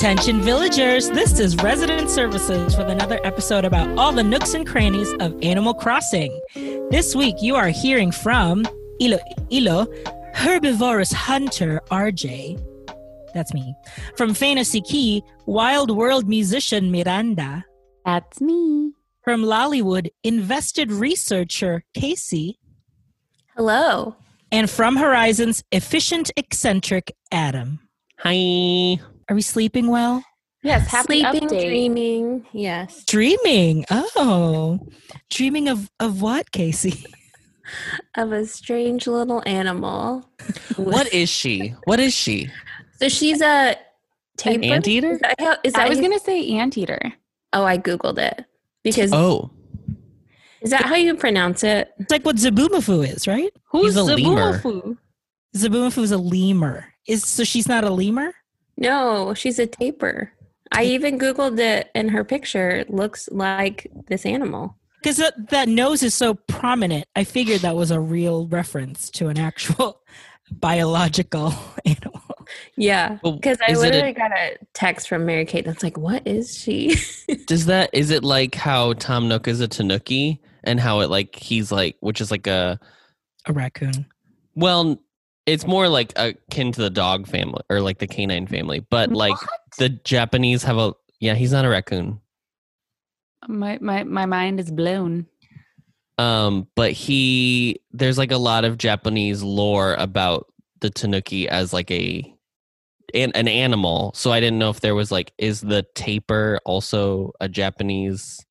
Attention villagers, this is Resident Services with another episode about all the nooks and crannies of Animal Crossing. This week you are hearing from Ilo Ilo, herbivorous hunter RJ. That's me. From Fantasy Key, wild world musician Miranda. That's me. From Lollywood, invested researcher Casey. Hello. And from Horizons, efficient eccentric Adam. Hi. Are we sleeping well? Yes, happy Sleeping, update. dreaming. Yes. Dreaming. Oh. Dreaming of, of what, Casey? Of a strange little animal. What is she? What is she? So she's a tapir. anteater? Is that, how, is that I was you- going to say anteater. Oh, I googled it because Oh, is that how you pronounce it? It's like what Zaboomafoo is, right? He's a lemur. Zaboomafoo? Zaboomafoo is a lemur. Is so she's not a lemur? No, she's a tapir. I mm. even googled it, and her picture looks like this animal. Because that, that nose is so prominent. I figured that was a real reference to an actual biological animal. Yeah, Well, because I is it a- literally got a text from Mary Kate that's like, "What is she?" does that is it like how Tom Nook is a Tanuki and how it like he's like which is like a A raccoon. well it's more like akin to the dog family or like the canine family, but like the Japanese have a yeah he's not a raccoon. My, my, my mind is blown. Um, but he there's like a lot of Japanese lore about the Tanuki as like a an, an animal. So I didn't know if there was like is the tapir also a Japanese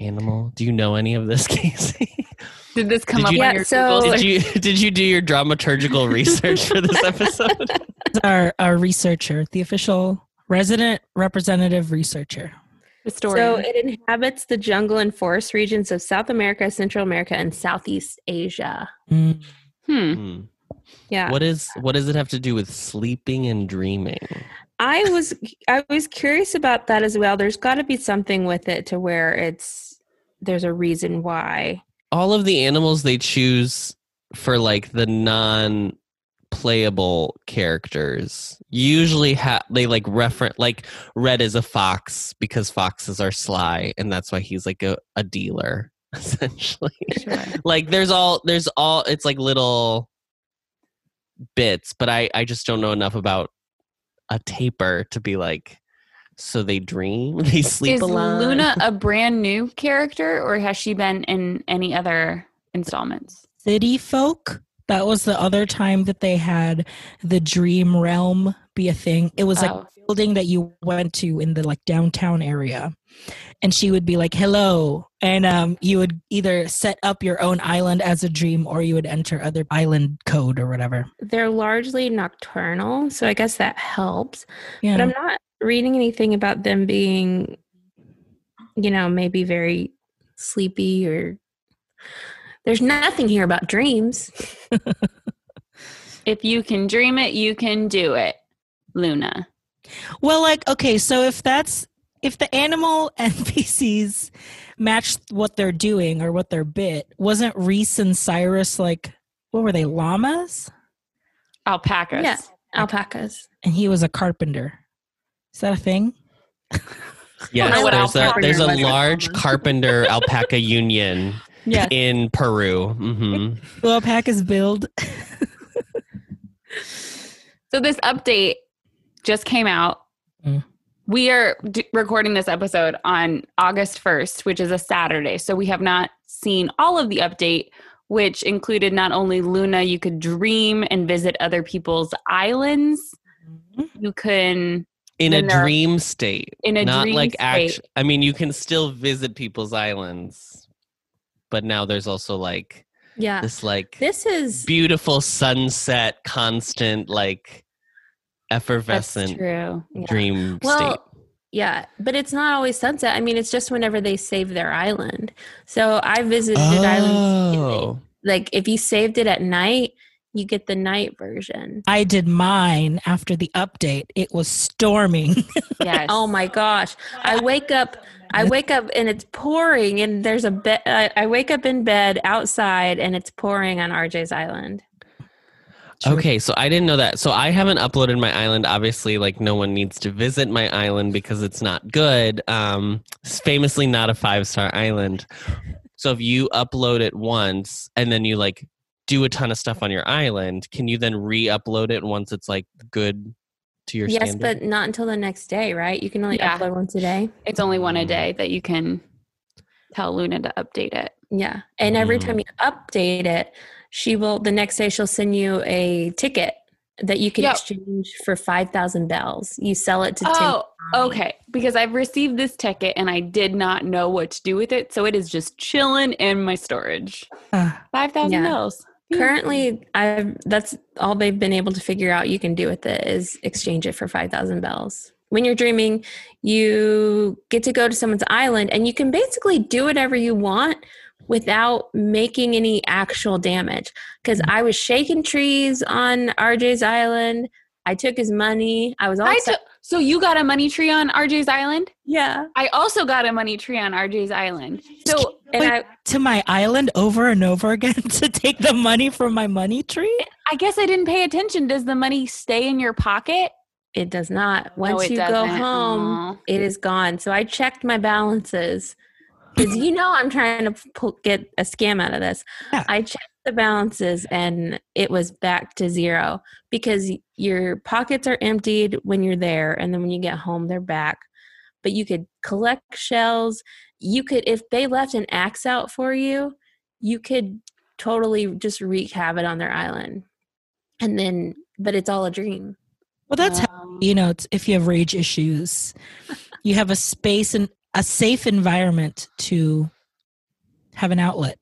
animal? Do you know any of this, Casey? Did this come Did up you- on Yeah, your so- Google did you did you do your dramaturgical research for this episode? It's Our, our researcher, the official resident representative researcher. The story. So it inhabits the jungle and forest regions of South America, Central America, and Southeast Asia. Mm. hmm. Hmm. Yeah. What is what does it have to do with sleeping and dreaming? I was I was curious about that as well. There's got to be something with it to where it's there's a reason why. all of the animals they choose for like the non playable characters usually have they like reference like red is a fox because foxes are sly and that's why he's like a, a dealer essentially Sure. like there's all there's all it's like little bits but i i just don't know enough about a tapir to be like so they dream they sleep Is a lot Luna a brand new character or has she been in any other installments? City folk. That was the other time that they had the dream realm be a thing. It was like Oh. a building that you went to in the like downtown area. And she would be like, hello. And um, you would either set up your own island as a dream or you would enter other island code or whatever. They're largely nocturnal, so I guess that helps. Yeah. But I'm not reading anything about them being you know, maybe very sleepy or there's nothing here about dreams. If you can dream it, you can do it. Luna. Well, like, okay, so if that's if the animal NPCs match what they're doing or what they're bit, wasn't Reese and Cyrus like what were they, llamas? Alpacas. Yeah. Alpacas. And he was a carpenter. Is that a thing? yes know there's a there's a was. large carpenter alpaca union Yes. in Peru. hmm Do alpacas build? So this update just came out. Mm. We are d- recording this episode on August 1st, which is a Saturday. So we have not seen all of the update, which included not only Luna, you could dream and visit other people's islands. You can In a Then there are- dream state, in a not dream like state. act. I mean, you can still visit people's islands, but now there's also like Yeah. this like This is beautiful sunset, constant like That's effervescent true. Yeah. dream state. Well, yeah, but it's not always sunset. I mean, it's just whenever they save their island. So I visited islands. Oh, Like if you saved it at night, you get the night version. I did mine after the update. It was storming. Yes. Oh my gosh! I wake up. I wake up and it's pouring, and there's a bed. I, I wake up in bed outside, and it's pouring on RJ's island. Okay, so I didn't know that. So I haven't uploaded my island. Obviously, like no one needs to visit my island because it's not good. Um, it's famously not a five star island. So if you upload it once and then you like do a ton of stuff on your island, can you then re-upload it once it's like good to your yes, standard? but not until the next day, right? You can only Yeah. upload once a day. It's only one a day that you can tell Luna to update it. Yeah. And every Mm. time you update it, she will the next day she'll send you a ticket that you can Yep. exchange for 5,000 bells. You sell it to Tim. Oh, okay. Because I've received this ticket and I did not know what to do with it, so it is just chilling in my storage. Five thousand Yeah. bells. Currently, I've that's all they've been able to figure out you can do with it is exchange it for 5,000 bells. When you're dreaming, you get to go to someone's island and you can basically do whatever you want without making any actual damage. Because mm-hmm. I was shaking trees on RJ's island. I took his money. I was all I set. Took. So you got a money tree on RJ's island? yeah. I also got a money tree on RJ's island. So And I, to my island over and over again to take the money from my money tree? I guess I didn't pay attention. Does the money stay in your pocket? it does not. Once No, you go doesn't. home, Aw. it is gone. So I checked my balances because you know I'm trying to pull, get a scam out of this. Yeah. I checked the balances and it was back to zero because your pockets are emptied when you're there, and then when you get home, they're back. But you could collect shells. You could, if they left an axe out for you, you could totally just wreak havoc on their island. And then, but it's all a dream. Well, that's how, Um, you know, it's, if you have rage issues, you have a space and a safe environment to have an outlet.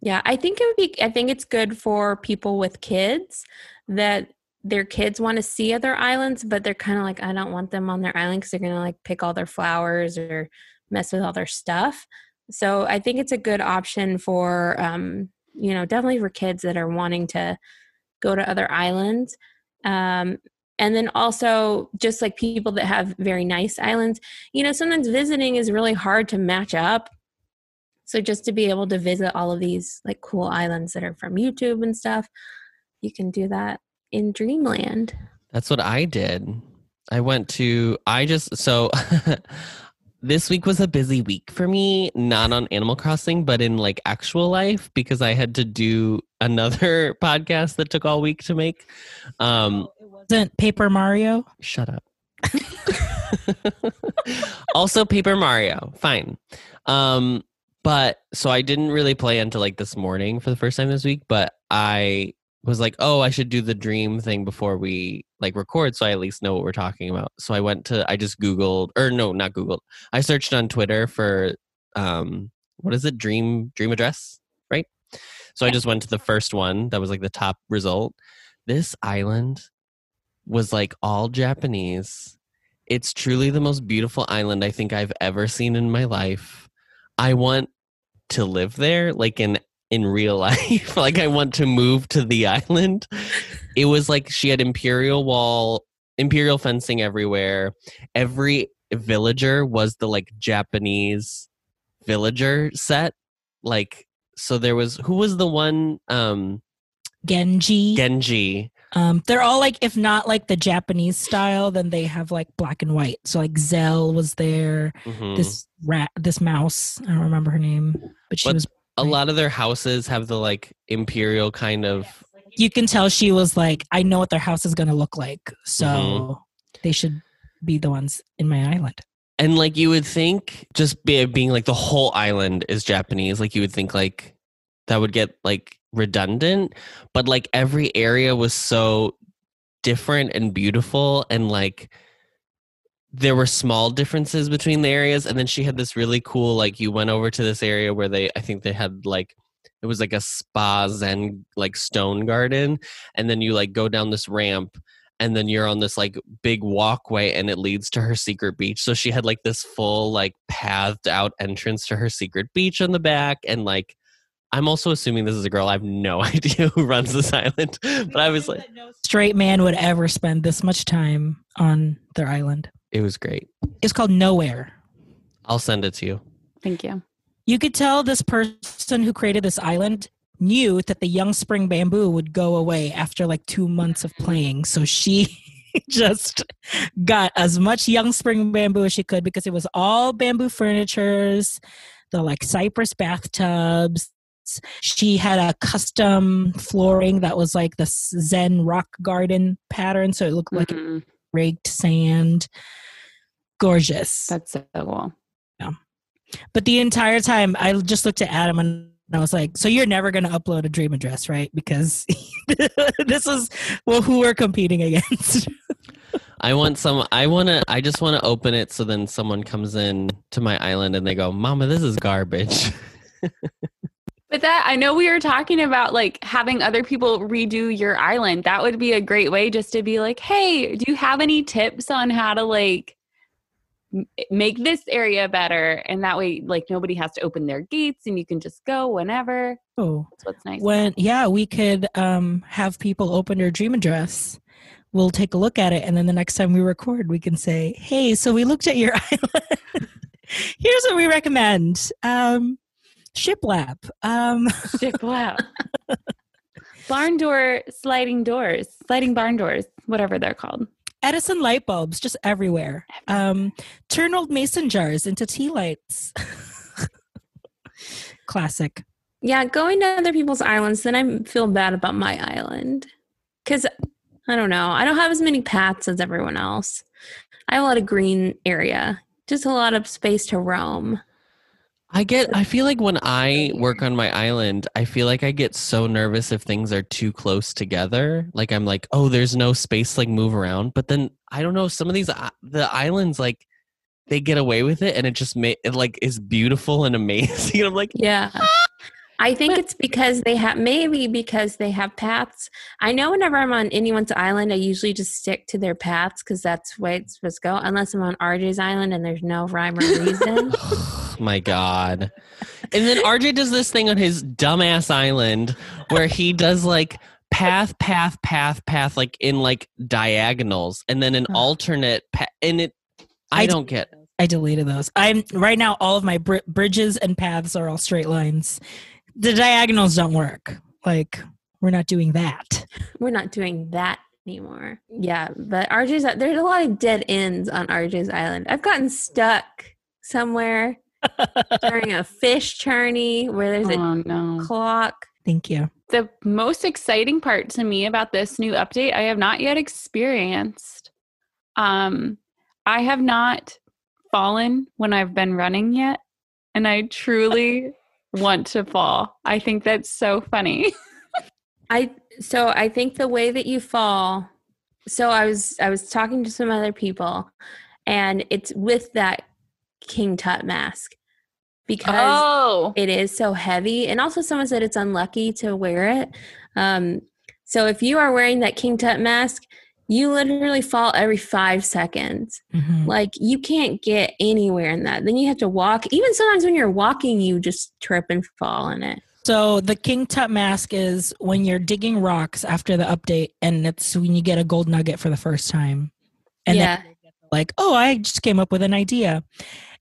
Yeah, I think it would be I think it's good for people with kids that their kids want to see other islands, but they're kind of like, I don't want them on their island because they're gonna like pick all their flowers or mess with all their stuff. So I think it's a good option for um, you know, definitely for kids that are wanting to go to other islands. Um and then also just like people that have very nice islands, you know, sometimes visiting is really hard to match up so just to be able to visit all of these like cool islands that are from YouTube and stuff, you can do that in Dreamland. That's what I did. I went to, I just, so this week was a busy week for me, not on Animal Crossing, but in like actual life because I had to do another podcast that took all week to make. Um, It wasn't Paper Mario. shut up. also, Paper Mario. Fine. Um, but so I didn't really play until like this morning for the first time this week, but I was like, oh, I should do the dream thing before we like record so I at least know what we're talking about. So I went to I just Googled or no, not Googled. I searched on Twitter for um what is it? Dream dream address, right? So I just went to the first one that was like the top result. This island was like all Japanese. It's truly the most beautiful island I think I've ever seen in my life. I want to live there like in in real life. like I want to move to the island. It was like she had imperial wall, imperial fencing everywhere. Every villager was the like Japanese villager set. Like so there was who was the one um Genji. Genji. Um, they're all like, if not like the Japanese style, then they have like black and white. So like Zell was there. Mhm. This rat, this mouse. I don't remember her name, but she But- was. a lot of their houses have the like imperial kind of You can tell she was like, I know what their house is gonna look like, so Mhm. they should be the ones in my island. And like you would think, just be, being like the whole island is Japanese, like you would think like that would get like redundant, but like every area was so different and beautiful, and like there were small differences between the areas. And then she had this really cool, like you went over to this area where they, I think they had like it was like a spa zen like stone garden, and then you like go down this ramp and then you're on this like big walkway and it leads to her secret beach so she had like this full like pathed out entrance to her secret beach on the back and like i'm also assuming this is a girl i have no idea who runs this island but i was like Straight man would ever spend this much time on their island. it was great It's called Nowhere. i'll send it to you Thank you. You could tell this person who created this island knew that the young spring bamboo would go away after like two months of playing. So she just got as much young spring bamboo as she could because it was all bamboo furnitures, the like cypress bathtubs. She had a custom flooring that was like the Zen rock garden pattern. So it looked like Mhm. raked sand. Gorgeous. That's so cool. Yeah. But the entire time, I just looked at Adam and I was like, "So you're never going to upload a dream address, right? Because this is well, who we're competing against." I want some. I want to. I just want to open it so then someone comes in to my island and they go, "Mama, this is garbage." But that I know we were talking about like having other people redo your island. That would be a great way just to be like, "Hey, do you have any tips on how to like make this area better?" And that way like nobody has to open their gates and you can just go whenever. oh, That's what's nice. when yeah, we could um, have people open their dream address. We'll take a look at it, and then the next time we record, we can say, "Hey, so we looked at your island. Here's what we recommend: um, shiplap." Um, Ship wow. barn door sliding doors, sliding barn doors, whatever they're called. Edison light bulbs just everywhere. Um, turn old mason jars into tea lights. Classic. Yeah, going to other people's islands, then I feel bad about my island. Because I don't know. I don't have as many paths as everyone else. I have a lot of green area, just a lot of space to roam. I get. I feel like when I work on my island, I feel like I get so nervous if things are too close together. Like I'm like, oh, there's no space like move around. But then I don't know. Some of these uh, the islands like they get away with it, and it just ma- it like is beautiful and amazing. I'm like, Yeah. Ah, I think it's because they have maybe because they have paths. I know whenever I'm on anyone's island, I usually just stick to their paths because that's the way it's supposed to go. Unless I'm on RJ's island and there's no rhyme or reason. my god. And then RJ does this thing on his dumbass island where he does like path, path, path, path, like in like diagonals, and then an Ugh. alternate. Pa- and it, I don't get. I deleted those. I'm right now. All of my br- bridges and paths are all straight lines. The diagonals don't work. Like we're not doing that. We're not doing that anymore. Yeah, but RJ's there's a lot of dead ends on RJ's island. I've gotten stuck somewhere during a fish journey where there's a Oh no. clock. Thank you. The most exciting part to me about this new update I have not yet experienced. Um I have not fallen when I've been running yet and I truly want to fall. I think that's so funny. I so I think the way that you fall. So I was I was talking to some other people, and it's with that King Tut mask because Oh. it is so heavy, and also someone said it's unlucky to wear it. Um, so if you are wearing that King Tut mask, you literally fall every five seconds. Mhm. Like you can't get anywhere in that. Then you have to walk. Even sometimes when you're walking, you just trip and fall in it. So the King Tut mask is when you're digging rocks after the update, and it's when you get a gold nugget for the first time. And yeah. then like, oh, I just came up with an idea,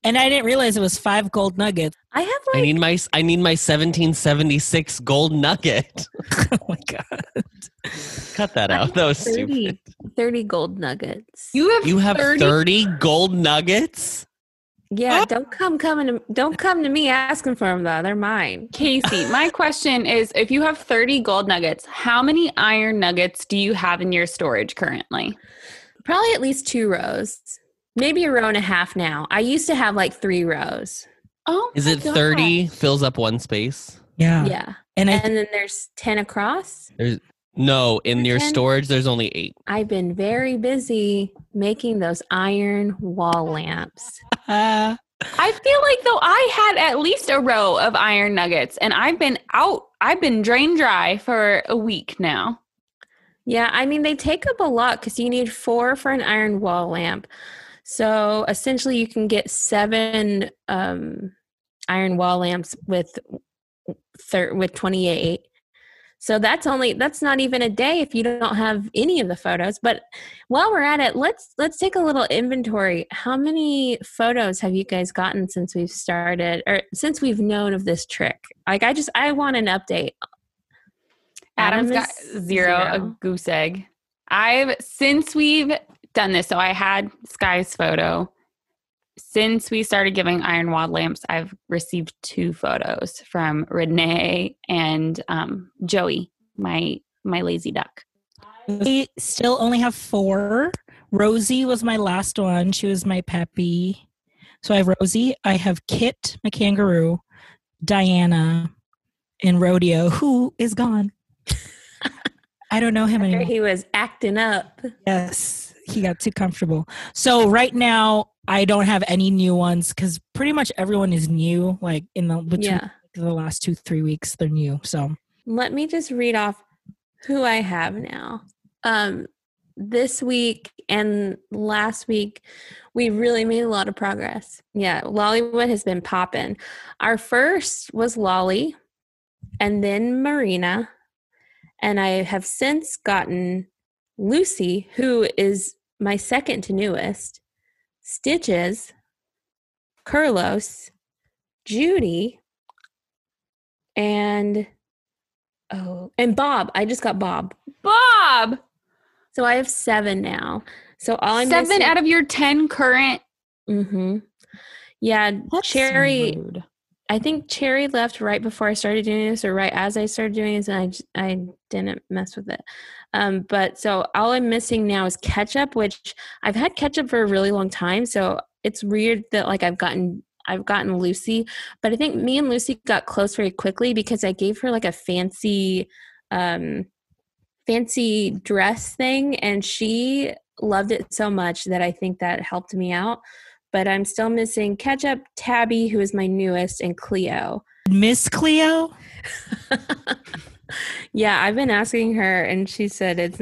and I didn't realize it was five gold nuggets. I have I need my I need my 1776 gold nugget. oh my god! Cut that out. That was stupid. 30, 30 gold nuggets. You have You have 30 30 gold nuggets? Yeah, oh. don't come coming to don't come to me asking for them though. They're mine. Casey, my question is if you have 30 gold nuggets, how many iron nuggets do you have in your storage currently? Probably at least two rows. Maybe a row and a half now. I used to have like three rows. Oh, Is my it 30 fills up one space? Yeah, Yeah. and I And then there's 10 across. There's No, in your 10? storage there's only 8. I've been very busy making those iron wall lamps. I feel like though I had at least a row of iron nuggets and I've been out, I've been drained dry for a week now. Yeah, I mean, they take up a lot because you need four for an iron wall lamp. So essentially, you can get seven um, iron wall lamps with thir- with twenty eight. So that's only that's not even a day if you don't have any of the photos. But while we're at it, let's let's take a little inventory. How many photos have you guys gotten since we've started or since we've known of this trick? Like I just I want an update Adam's Adam got is zero, a goose egg. I've since we've done this, so I had Sky's photo. Since we started giving iron wall lamps, I've received two photos from Renee and um, Joey, my my lazy duck. I still only have four. Rosie was my last one. She was my peppy. So I have Rosie. I have Kit, my kangaroo, Diana, and Rodeo, who is gone. I don't know him After anymore. he was acting up. Yes, he got too comfortable. So right now, I don't have any new ones because pretty much everyone is new. Like in the between Yeah. the last two three weeks, they're new. So Let me just read off who I have now. Um, this week and last week, we really made a lot of progress. Yeah, Lollywood has been popping. Our first was Lolly, and then Marina, and I have since gotten Lucy, who is my second to newest, Stitches, Carlos, Judy, and oh, and Bob. I just got Bob. Bob, So I have seven now. So all I'm seven out of your ten current. Mm-hmm. Yeah, That's Cherry. Rude. I think Cherry left right before I started doing this, or right as I started doing this, and I I didn't mess with it. Um, but so all I'm missing now is ketchup, which I've had ketchup for a really long time. So it's weird that like I've gotten I've gotten Lucy, but I think me and Lucy got close very quickly because I gave her like a fancy, um, fancy dress thing, and she loved it so much that I think that helped me out. But I'm still missing ketchup, Tabby, who is my newest, and Cleo. Miss Cleo, yeah, I've been asking her, and she said it's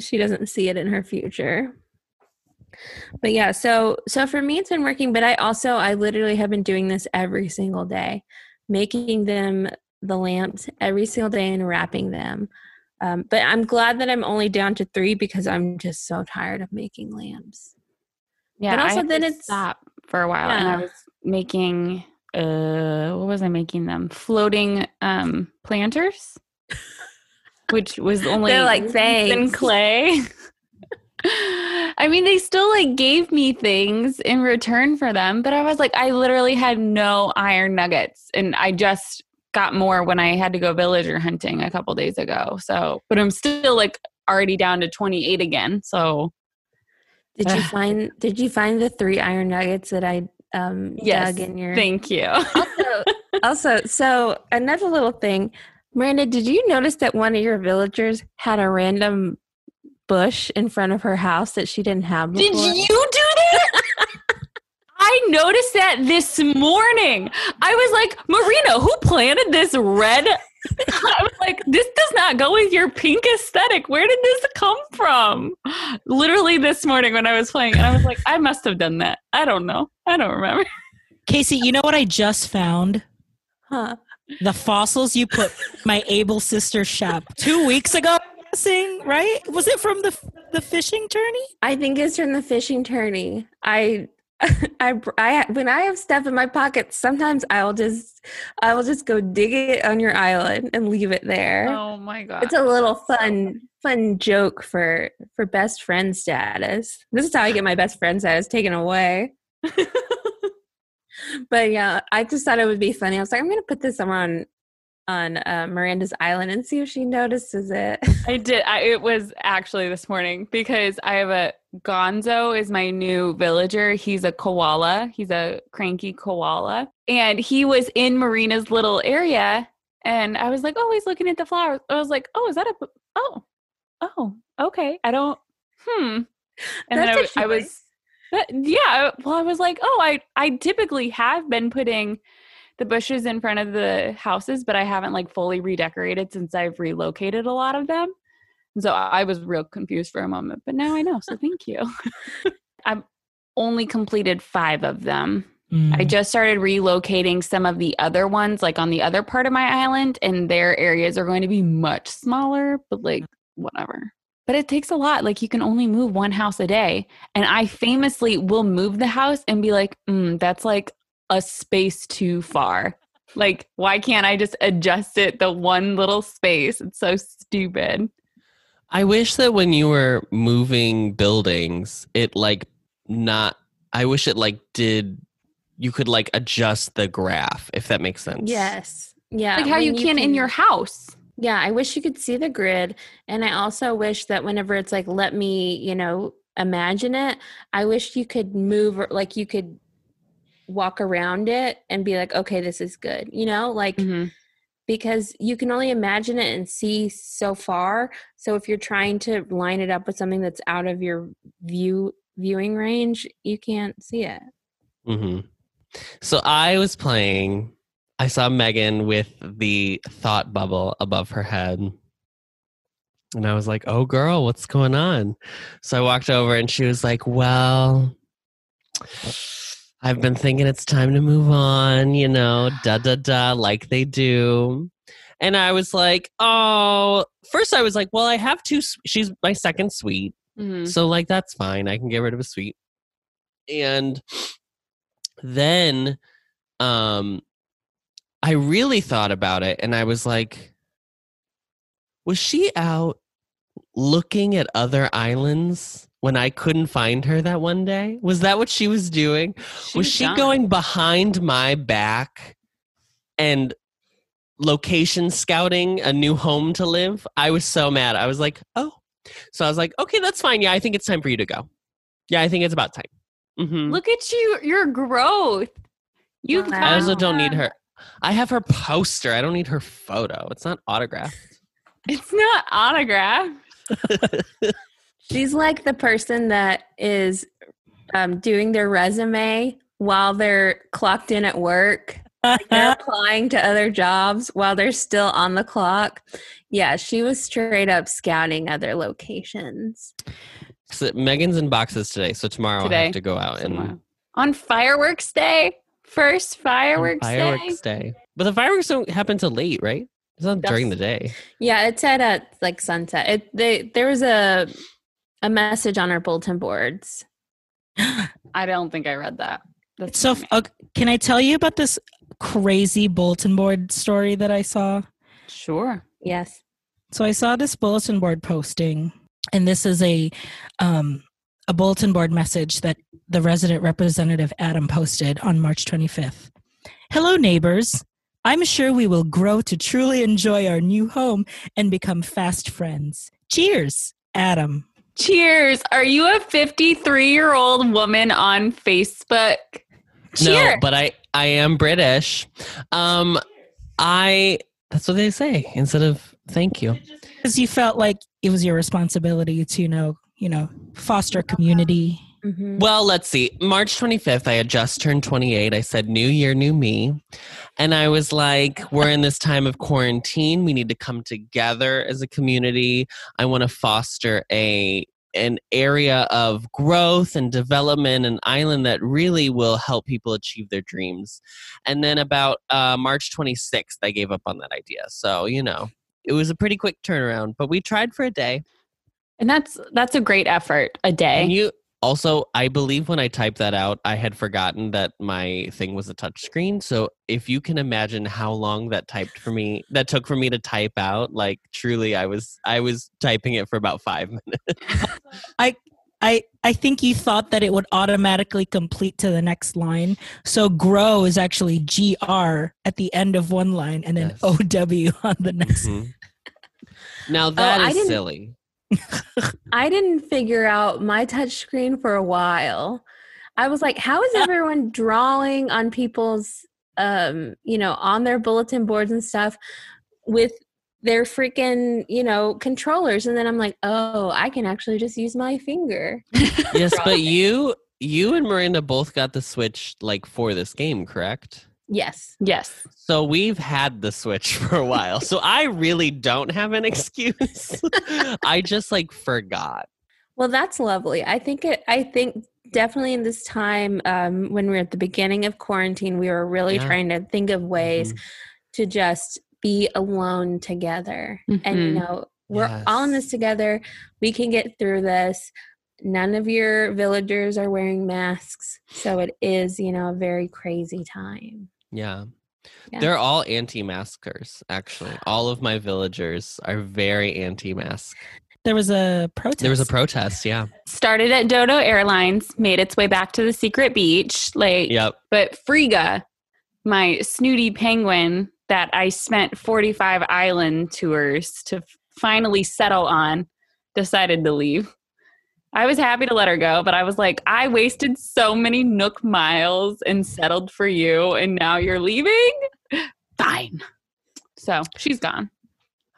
she doesn't see it in her future. But yeah, so so for me, it's been working. But I also I literally have been doing this every single day, making them the lamps every single day and wrapping them. Um, but I'm glad that I'm only down to three because I'm just so tired of making lamps. Yeah, But also then to it's- stop for a while, and I was making uh, what was I making them? Floating um planters, which was only They're like, and "Thanks." clay. I mean, they still like gave me things in return for them, but I was like, I literally had no iron nuggets, and I just got more when I had to go villager hunting a couple days ago. So, but I'm still like already down to 28 again. So, Did you find Did you find the three iron nuggets that I um Yes, dug in your? thank you. also, also, so another little thing, Miranda, did you notice that one of your villagers had a random bush in front of her house that she didn't have before? Did you do that? I noticed that this morning. I was like, Marina, who planted this red? I was like, this does not go with your pink aesthetic. Where did this come from? Literally this morning when I was playing, and I was like, I must have done that. I don't know. I don't remember. Casey, you know what I just found? Huh. The fossils you put my able sister's shop two weeks ago. I'm guessing, right? Was it from the the fishing tourney? I think it's from the fishing tourney. I, I, I, when I have stuff in my pocket, sometimes I'll just, I will just go dig it on your island and leave it there. Oh my god. It's a little fun, fun joke for for best friend status. This is how I get my best friend status taken away. but yeah, I just thought it would be funny. I was like, I'm gonna put this somewhere on on uh, Miranda's island and see if she notices it. I did. I, it was actually this morning because I have a Gonzo is my new villager. He's a koala. He's a cranky koala, and he was in Marina's little area. And I was like, "Oh, he's looking at the flowers." I was like, "Oh, is that a Oh, oh, okay. I don't. Hmm." And then I, That's a w- I was, yeah. Well, I was like, "Oh, I I typically have been putting." The bushes in front of the houses, but I haven't like fully redecorated since I've relocated a lot of them. And so I was real confused for a moment, but now I know. So thank you. I've only completed five of them. I Mm. just started relocating some of the other ones, like on the other part of my island, and their areas are going to be much smaller, but like whatever. But it takes a lot. Like you can only move one house a day. And I famously will move the house and be like, mm, that's like a space too far. Like, why can't I just adjust it the one little space? It's so stupid. I wish that when you were moving buildings, it like not. I wish it like did. You could like adjust the graph if that makes sense. Yes. Yeah. Like how when you can in your house. Yeah, I wish you could see the grid. And I also wish that whenever it's like, let me, you know, imagine it, I wish you could move, or like you could walk around it and be like, okay, this is good, you know, like Mhm. because you can only imagine it and see so far. So if you're trying to line it up with something that's out of your view viewing range, you can't see it. hmm So I was playing. I saw Megan with the thought bubble above her head. And I was like, oh, girl, what's going on? So I walked over and she was like, well, I've been thinking it's time to move on, you know, da da da, like they do. And I was like, oh, first I was like, well, I have two. She's my second suite. Mhm. So like that's fine. I can get rid of a suite. And then um I really thought about it and I was like was she out looking at other islands when I couldn't find her that one day? Was that what she was doing? was she done. going behind my back and location scouting a new home to live? I was so mad. I was like, oh. So I was like, okay, that's fine. Yeah, I think it's time for you to go. Yeah, I think it's about time. Mm-hmm. Look at you, your growth. You Wow. I also don't need her. her. I have her poster. I don't need her photo. It's not autographed. It's not autographed. She's like the person that is um, doing their resume while they're clocked in at work. They're applying to other jobs while they're still on the clock. Yeah, she was straight up scouting other locations. So Megan's in boxes today, so tomorrow I have to go out and On fireworks day, first fireworks, fireworks day. day. But the fireworks don't happen till late, right? It's not during the day. Yeah, it's said at like sunset. It they there was a a message on our bulletin boards. I don't think I read that. That's So, funny. can I tell you about this crazy bulletin board story that I saw? sure. Yes. So I saw this bulletin board posting, and this is a um, a bulletin board message that the resident representative Adam posted on March 25th. Hello, neighbors. I'm sure we will grow to truly enjoy our new home and become fast friends. Cheers, Adam. Cheers. Are you a 53 year old woman on Facebook? No, Cheers. but I I am British. Um I that's what they say instead of thank you. Because you felt like it was your responsibility to, you know, you know, foster community. Mhm. Well, let's see. March 25th, I had just turned 28. I said, New year, new me. And I was like, we're in this time of quarantine. We need to come together as a community. I want to foster a an area of growth and development, an island that really will help people achieve their dreams. And then about uh, March 26th, I gave up on that idea. So, you know, it was a pretty quick turnaround, but we tried for a day. And that's that's a great effort. A day. And you also, I believe when I typed that out, I had forgotten that my thing was a touch screen. So if you can imagine how long that typed for me, that took for me to type out, like truly, I was I was typing it for about five minutes. I I I think you thought that it would automatically complete to the next line. So grow is actually GR at the end of one line and then Yes. OW on the next. Mhm. Now that Oh, is silly. I didn't figure out my touchscreen for a while. I was like, how is everyone drawing on people's um, you know, on their bulletin boards and stuff with their freaking, you know, controllers? And then I'm like, oh, I can actually just use my finger. Yes, but you you and Miranda both got the Switch like for this game, correct? Yes. yes. So we've had the Switch for a while. So I really don't have an excuse. I just like forgot. Well, that's lovely. I think it. I think definitely in this time um, when we're at the beginning of quarantine, we were really Yeah. trying to think of ways Mhm. to just be alone together. And you Mhm. know, we're all in this together. We can get through this. None of your villagers are wearing masks, so it is, you know, a very crazy time. Yeah. Yeah. They're all anti-maskers, actually. All of my villagers are very anti-mask. There was a protest. There was a protest, yeah. Started at Dodo Airlines, made its way back to the secret beach. Like, Yep. but Frigga, my snooty penguin that I spent 45 island tours to finally settle on, decided to leave. I was happy to let her go, but I was like, I wasted so many Nook miles and settled for you, and now you're leaving? Fine. So she's gone.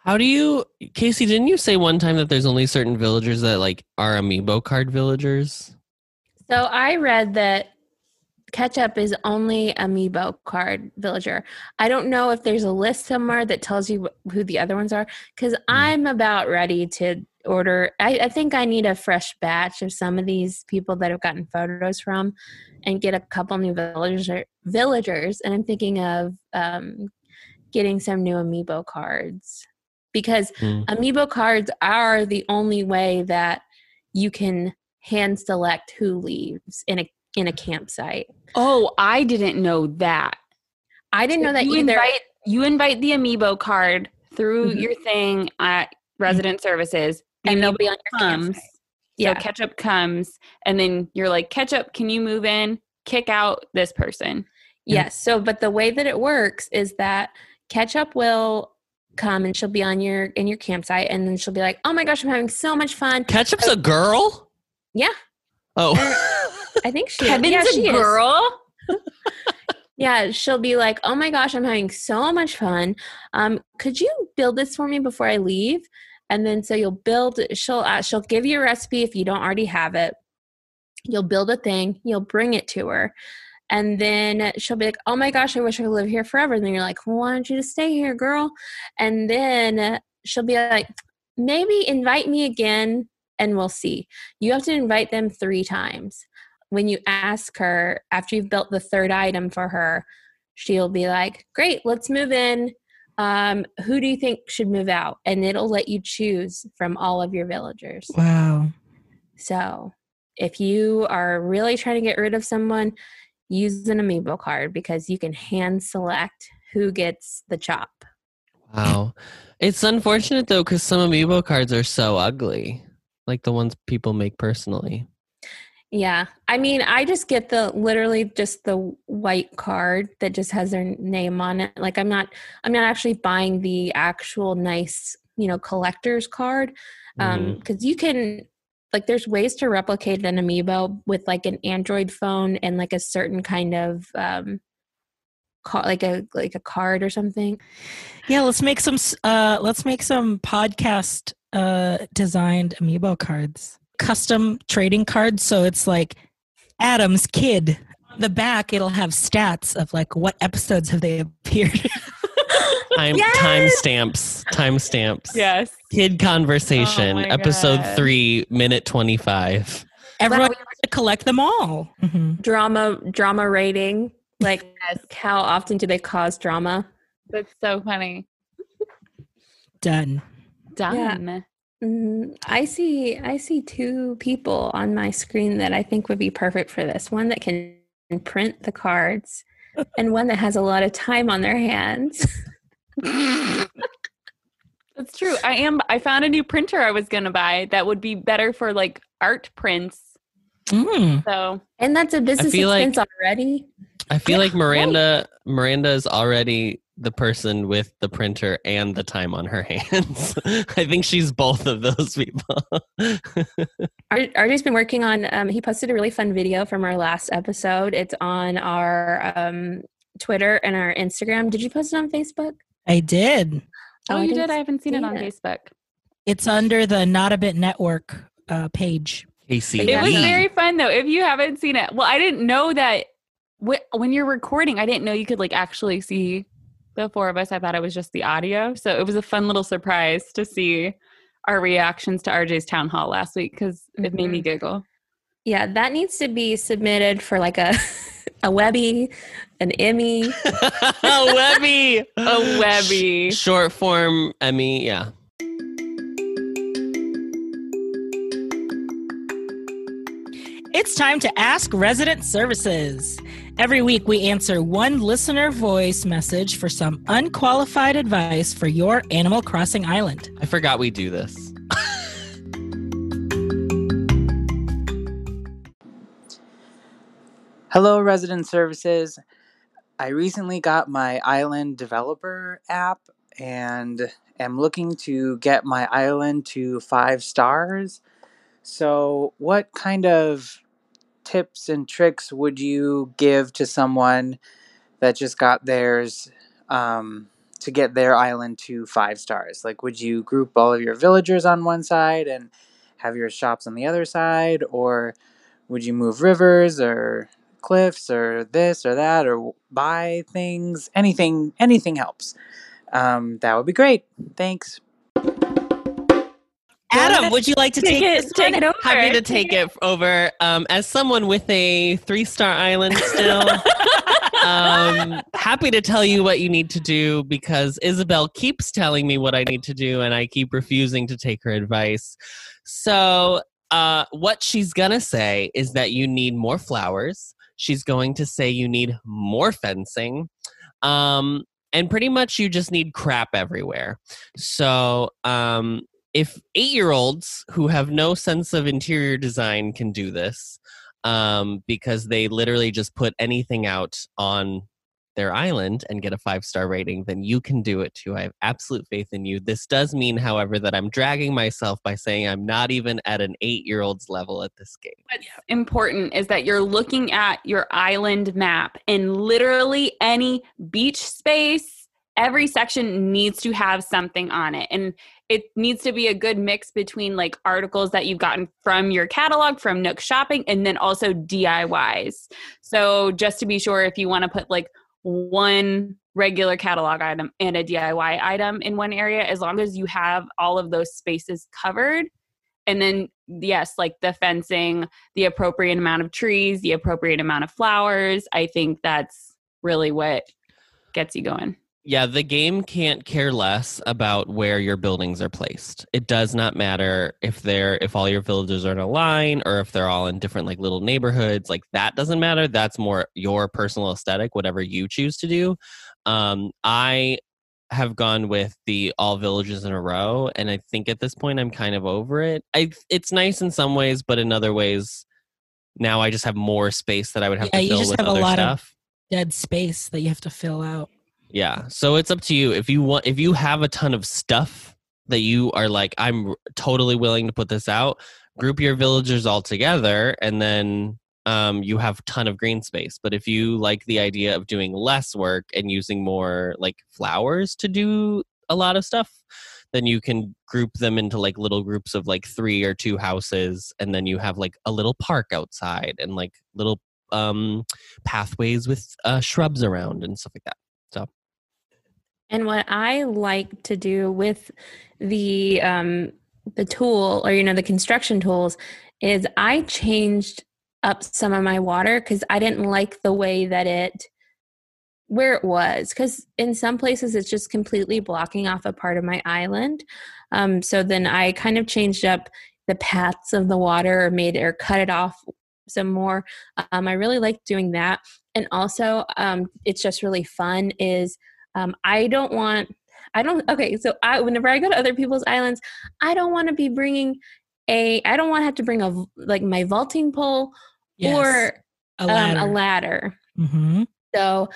How do you Casey, didn't you say one time that there's only certain villagers that like are amiibo card villagers? So I read that Ketchup is only amiibo card villager. I don't know if there's a list somewhere that tells you who the other ones are because I'm about ready to order. I, I think I need a fresh batch of some of these people that have gotten photos from and get a couple new villagers. Villagers, and I'm thinking of um, getting some new amiibo cards because Hmm. amiibo cards are the only way that you can hand select who leaves in a in a campsite. Oh, I didn't know that. I didn't know that you either. Invite, you invite the amiibo card through Mhm. your thing at resident services. The and they'll be on your comes. campsite. So Yeah. ketchup comes, and then you're like, ketchup, can you move in? Kick out this person. Yes. So, but the way that it works is that ketchup will come and she'll be on your in your campsite, and then she'll be like, "Oh my gosh, I'm having so much fun." Ketchup's a girl? Yeah, Oh. I think she. Kevin's yeah, a she is. girl. Yeah, she'll be like, "Oh my gosh, I'm having so much fun. Um, could you build this for me before I leave?" And then so you'll build. She'll uh, she'll give you a recipe if you don't already have it. You'll build a thing. You'll bring it to her, and then she'll be like, "Oh my gosh, I wish I could live here forever." And then you're like, well, "Why don't you just stay here, girl?" And then she'll be like, "Maybe invite me again, and we'll see." You have to invite them three times when you ask her after you've built the third item for her, she'll be like, Great, let's move in. Um, who do you think should move out? And it'll let you choose from all of your villagers. Wow. So if you are really trying to get rid of someone, use an amiibo card because you can hand select who gets the chop. Wow. It's unfortunate though, because some amiibo cards are so ugly. Like the ones people make personally. Yeah. I mean, I just get the literally just the white card that just has their name on it. Like I'm not I'm not actually buying the actual nice, you know, collector's card. Um Mhm. cuz you can like there's ways to replicate an amiibo with like an Android phone and like a certain kind of um like a like a card or something. Yeah, let's make some s- uh let's make some podcast uh designed amiibo cards. Custom trading cards so it's like Adam's kid. The back it'll have stats of like what episodes have they appeared. Time Yes! timestamps. Timestamps. Yes. Kid conversation. Oh episode God. three, minute twenty five. Everyone has to collect them all. Mhm. Drama drama rating. Like Yes. how often do they cause drama? That's so funny. Done. Done. Mm, I see I see two people on my screen that I think would be perfect for this. One that can print the cards and one that has a lot of time on their hands. That's true. I am. I found a new printer I was gonna buy that would be better for like art prints. Mm. So And that's a business feel like- already. I feel Yeah, like Miranda Miranda is already the person with the printer and the time on her hands. I think she's both of those people. Ar- Artie's been working on um, he posted a really fun video from our last episode. It's on our um, Twitter and our Instagram. Did you post it on Facebook? I did. oh, I you didn't did. I haven't seen it on it. Facebook. It's under the Not a Bit Network uh, page. Casey. It It was very fun though. If you haven't seen it, well, I didn't know that when you're recording, I didn't know you could like actually see the four of us. I thought it was just the audio. So it was a fun little surprise to see our reactions to RJ's town hall last week because it made me mm-hmm. giggle. Yeah, that needs to be submitted for like a a Webby, an Emmy. a Webby. A Webby. Sh- Short form Emmy, yeah. It's time to ask resident services. Every week, we answer one listener voice message for some unqualified advice for your Animal Crossing island. I forgot we do this. Hello, resident services. I recently got my island developer app and am looking to get my island to five stars. So, what kind of tips and tricks would you give to someone that just got theirs um, to get their island to five stars? Like, would you group all of your villagers on one side and have your shops on the other side? Or would you move rivers or cliffs or this or that or buy things? Anything, anything helps. Um, that would be great. Thanks. Adam, would you like to take, Take it, this take one? it over. Happy to take it over. Um, as someone with a three star island still, um, happy to tell you what you need to do because Isabelle keeps telling me what I need to do and I keep refusing to take her advice. So, uh, what she's gonna say is that you need more flowers. She's going to say you need more fencing. Um, and pretty much you just need crap everywhere. So, um, if eight year olds who have no sense of interior design can do this, um, because they literally just put anything out on their island and get a five star rating, then you can do it too. I have absolute faith in you. This does mean, however, that I'm dragging myself by saying I'm not even at an eight year old's level at this game. What's important is that you're looking at your island map and literally any beach space, every section needs to have something on it. And it needs to be a good mix between like articles that you've gotten from your catalog, from Nook Shopping, and then also DIYs. So just to be sure, if you want to put like one regular catalog item and a DIY item in one area, as long as you have all of those spaces covered. And then, yes, like the fencing, the appropriate amount of trees, the appropriate amount of flowers. I think that's really what gets you going. Yeah, the game can't care less about where your buildings are placed. It does not matter if they're if all your villages are in a line or if they're all in different like little neighborhoods. Like that doesn't matter. That's more your personal aesthetic, whatever you choose to do. Um, I have gone with the all villages in a row, and I think at this point I'm kind of over it. I it's nice in some ways, but in other ways, now I just have more space that I would have Yeah, to you just with have a other lot of- Dead space that you have to fill out. Yeah. So it's up to you. If you want if you have a ton of stuff that you are like I'm totally willing to put this out, group your villagers all together and then um, you have ton of green space. But if you like the idea of doing less work and using more like flowers to do a lot of stuff, then you can group them into like little groups of like three or two houses and then you have like a little park outside and like little um pathways with uh shrubs around and stuff like that. And what I like to do with the um, the tool or you know the construction tools is I changed up some of my water because I didn't like the way that it where it was because in some places it's just completely blocking off a part of my island. Um, so then I kind of changed up the paths of the water or made it or cut it off some more. Um, I really like doing that, and also um, it's just really fun. Is um, I don't want, I don't, okay, so I, whenever I go to other people's islands, I don't want to be bringing a, I don't want to have to bring a, like my vaulting pole Yes. or a um, ladder. a ladder. hmm So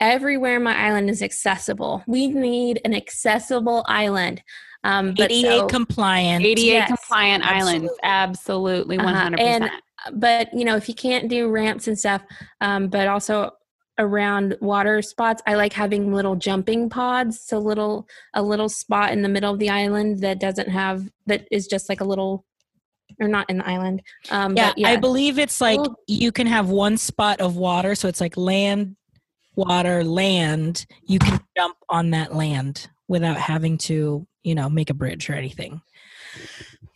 everywhere my island is accessible. We need an accessible island. Um, but ADA so- compliant. ADA Yes, compliant islands, absolutely, one Uh-huh, hundred and- percent. but you know if you can't do ramps and stuff um, but also around water spots i like having little jumping pods so little a little spot in the middle of the island that doesn't have that is just like a little or not in the island um yeah, but I believe it's like you can have one spot of water, so it's like land, water, land. You can jump on that land without having to, you know, make a bridge or anything.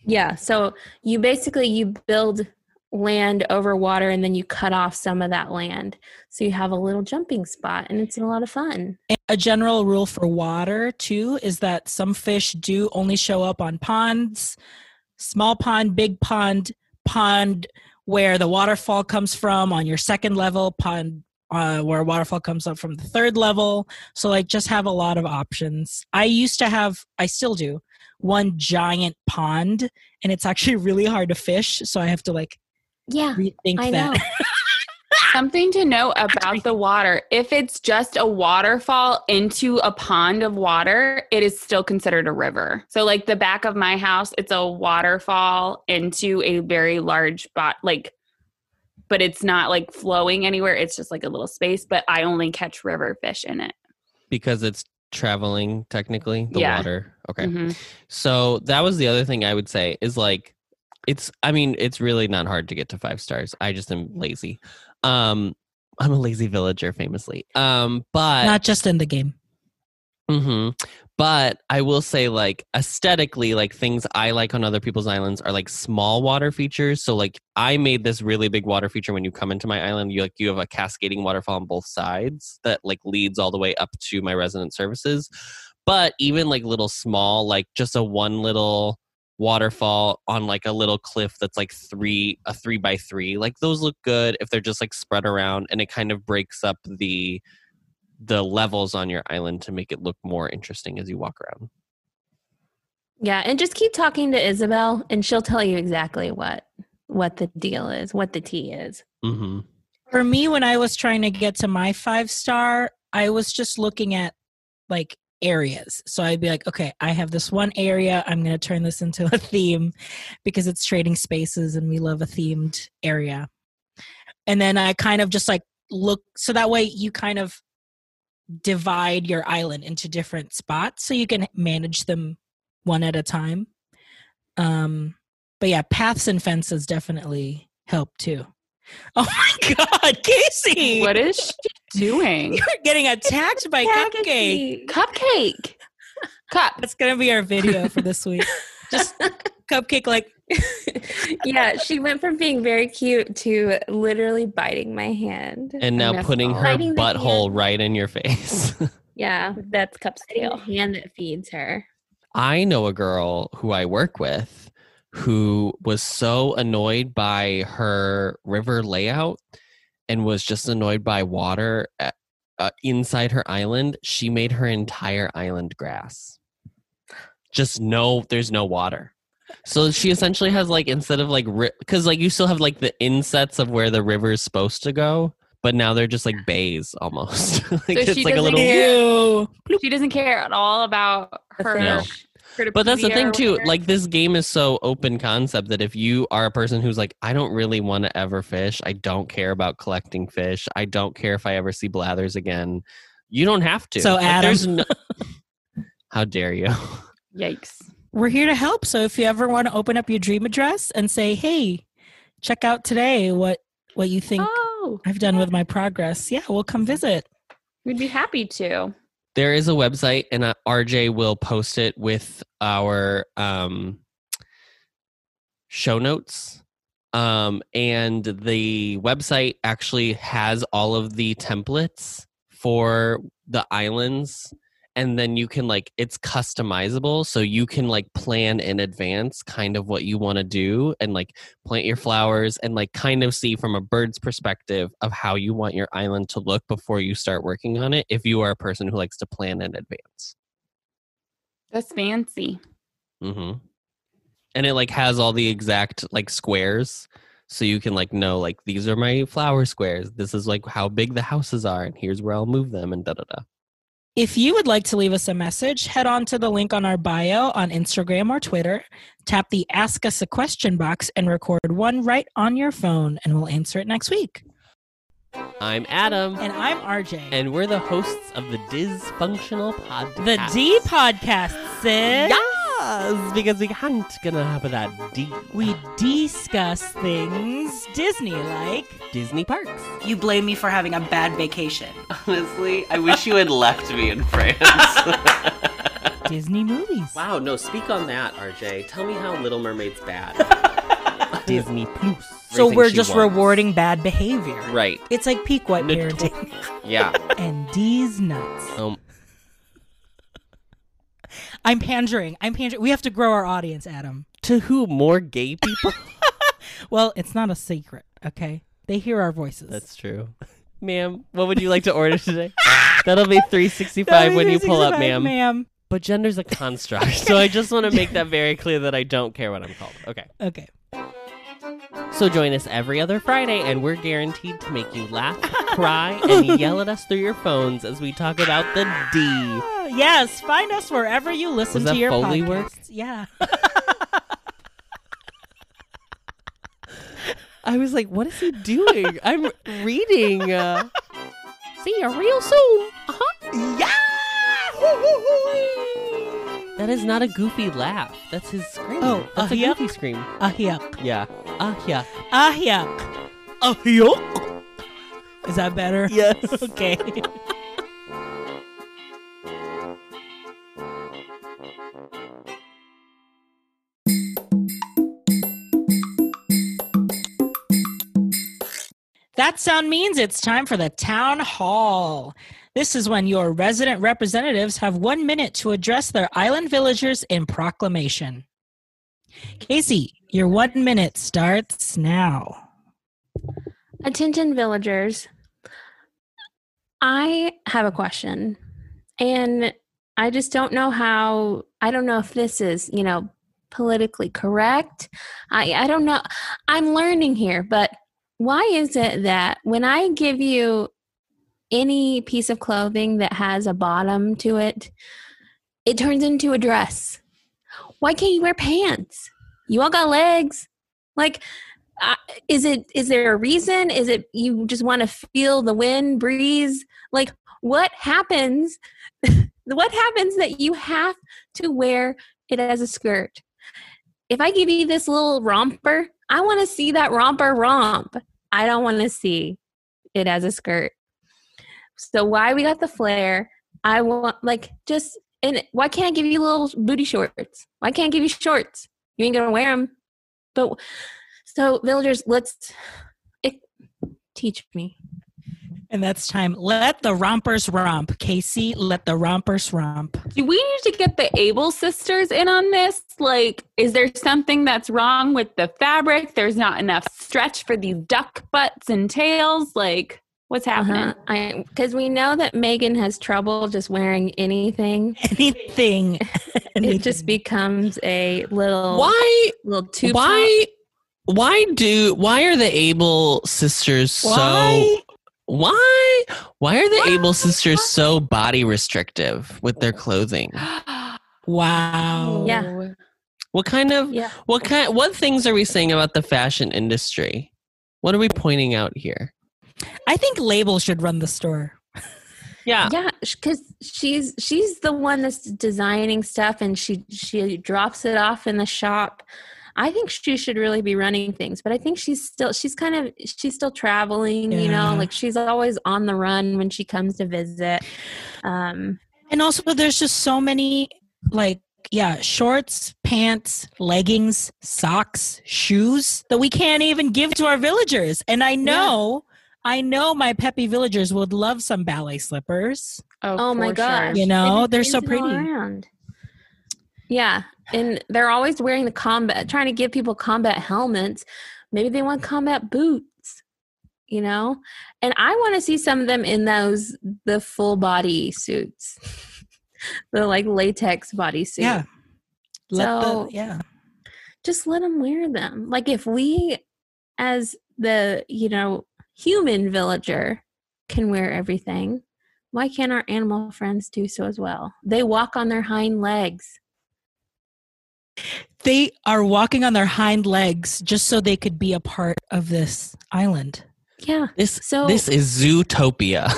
yeah so you basically you build land over water and then you cut off some of that land so you have a little jumping spot and it's a lot of fun And a general rule for water too is that some fish do only show up on ponds, small pond, big pond, pond where the waterfall comes from on your second level, pond uh, where waterfall comes up from the third level. So like just have a lot of options. I used to have, I still do, one giant pond, and it's actually really hard to fish. So I have to like Yeah, rethink I that. know. Something to know about the water if it's just a waterfall into a pond of water, it is still considered a river. So, like the back of my house, it's a waterfall into a very large bot, like, but it's not like flowing anywhere. It's just like a little space, but I only catch river fish in it. because it's traveling technically the Yeah. water. Okay. Mhm. So that was the other thing I would say is like it's I mean it's really not hard to get to 5 stars. I just am lazy. Um I'm a lazy villager famously. Um but Not just in the game. hmm But I will say, like aesthetically, like things I like on other people's islands are like small water features. So, like I made this really big water feature when you come into my island. You like you have a cascading waterfall on both sides that like leads all the way up to my resident services. But even like little small, like just a one little waterfall on like a little cliff that's like three a three by three like those look good if they're just like spread around and it kind of breaks up the the levels on your island to make it look more interesting as you walk around. Yeah, and just keep talking to Isabelle, and she'll tell you exactly what what the deal is, what the tea is. Mm-hmm. For me, when I was trying to get to my five star, I was just looking at like areas. So I'd be like, okay, I have this one area. I'm going to turn this into a theme because it's trading spaces and we love a themed area. And then I kind of just like look, so that way you kind of divide your island into different spots so you can manage them one at a time. Um, but yeah, paths and fences definitely help too. Oh my God, Casey! What is she doing? You're getting attacked by Cupcake. Cupcake. Cup. That's gonna be our video for this week. Just Cupcake, like yeah, she went from being very cute to literally biting my hand. And now miss putting her Biting butthole right in your face. Yeah, That's Cup's biting tail. hand that feeds her. I know a girl who I work with who was so annoyed by her river layout and was just annoyed by water at, uh, inside her island. She made her entire island grass. Just no, there's no water. So she essentially has like instead of like because like you still have like the insets of where the river is supposed to go, but now they're just like bays almost. like So it's she like a doesn't little. care- She doesn't care at all about her. No. Her But that's the thing too. whatever. Like this game is so open concept that if you are a person who's like, I don't really want to ever fish. I don't care about collecting fish. I don't care if I ever see blathers again. You don't have to. So, Adam- there's no- how dare you? Yikes. We're here to help. So if you ever want to open up your dream address and say, "Hey, check out today what what you think Oh, I've done with my progress," yeah, we'll come visit. we'd be happy to. There is a website, and uh, RJ will post it with our um, show notes. Um, and the website actually has all of the templates for the islands. And then you can like it's customizable, so you can like plan in advance kind of what you want to do and like plant your flowers and like kind of see from a bird's perspective of how you want your island to look before you start working on it if you are a person who likes to plan in advance. That's fancy. mm-hmm And it like has all the exact like squares, so you can like know like these are my flower squares. This is like how big the houses are, and here's where I'll move them, and da da da. If you would like to leave us a message, head on to the link on our bio on Instagram or Twitter. Tap the Ask Us a Question box and record one right on your phone, and we'll answer it next week. I'm Adam, And I'm RJ. and we're the hosts of the Dysfunctional Podcast. the D podcast, sis. Yes, because we can't gonna have that D. We discuss things Disney like. Disney parks. You blame me for having a bad vacation. Honestly, I wish you had left me in France. Disney movies. wow, no, speak on that, RJ. Tell me how Little Mermaid's bad. Disney Plus. So Everything we're just wants. rewarding bad behavior. Right. It's like peak white Nat- parenting. Yeah. and D's nuts. Um. I'm pandering. I'm pandering. We have to grow our audience, Adam. To who? More gay people? Well, it's not a secret, okay? They hear our voices. That's true. Ma'am, what would you like to order today? That'll be three sixty five when you pull up, ma'am. Ma'am. But gender's a construct, so I just want to make that very clear that I don't care what I'm called. Okay. Okay. So join us every other Friday, and we're guaranteed to make you laugh, cry, and yell at us through your phones as we talk about the D. Ah, Yes, find us wherever you listen Was that to your Foley podcasts. work? Yeah. I was like, what is he doing? I'm reading. Uh... See you real soon. Uh-huh. yeah. That is not a goofy laugh. That's his scream. Oh, that's uh, a yeah. goofy scream. Ahyak. Yeah. Ah, yeah. Ahyak. Ahyak. Is that better? Yes. okay. That sound means it's time for the town hall. This is when your resident representatives have one minute to address their island villagers in proclamation. Casey, your one minute starts now. Attention, villagers. I have a question, and I just don't know how. I don't know if this is, you know, politically correct. I I don't know. I'm learning here, but why is it that when I give you any piece of clothing that has a bottom to it, it turns into a dress? Why can't you wear pants? You all got legs. Like uh, is it is there a reason is it you just want to feel the wind breeze like what happens what happens that you have to wear it as a skirt if i give you this little romper i want to see that romper romp i don't want to see it as a skirt so why we got the flare i want like just and why can't i give you little booty shorts why can't i give you shorts you ain't gonna wear them but so, villagers, let's it, teach me. And that's time. Let the rompers romp. Casey, let the rompers romp. Do we need to get the Able sisters in on this? Like, is there something that's wrong with the fabric? There's not enough stretch for these duck butts and tails. Like, what's happening? Uh-huh. Because we know that Megan has trouble just wearing anything. Anything. It just becomes a little Why? little tube. Why? Why do? Why are the Able sisters so? Why? Why? Why are the Able sisters so body restrictive with their clothing? Wow. Yeah. What kind of? Yeah. What kind? What things are we saying about the fashion industry? What are we pointing out here? I think Label should run the store. Yeah. Yeah, because she's she's the one that's designing stuff, and she she drops it off in the shop. I think she should really be running things, but I think she's still she's kind of she's still traveling. You know, like she's always on the run when she comes to visit. Um, And also, there's just so many, like, yeah, shorts, pants, leggings, socks, shoes that we can't even give to our villagers. And I know, I know my peppy villagers would love some ballet slippers. Oh my for gosh. You know, They've been they're so pretty. around. Yeah, and they're always wearing the combat, trying to give people combat helmets. Maybe they want combat boots, you know. And I want to see some of them in those the full body suits, the like latex body suit. Yeah. Let So- the, yeah. just let them wear them. Like if we, as the you know human villager, can wear everything. Why can't our animal friends do so as well? They walk on their hind legs. They are walking on their hind legs just so they could be a part of this island. Yeah. This So- this is Zootopia.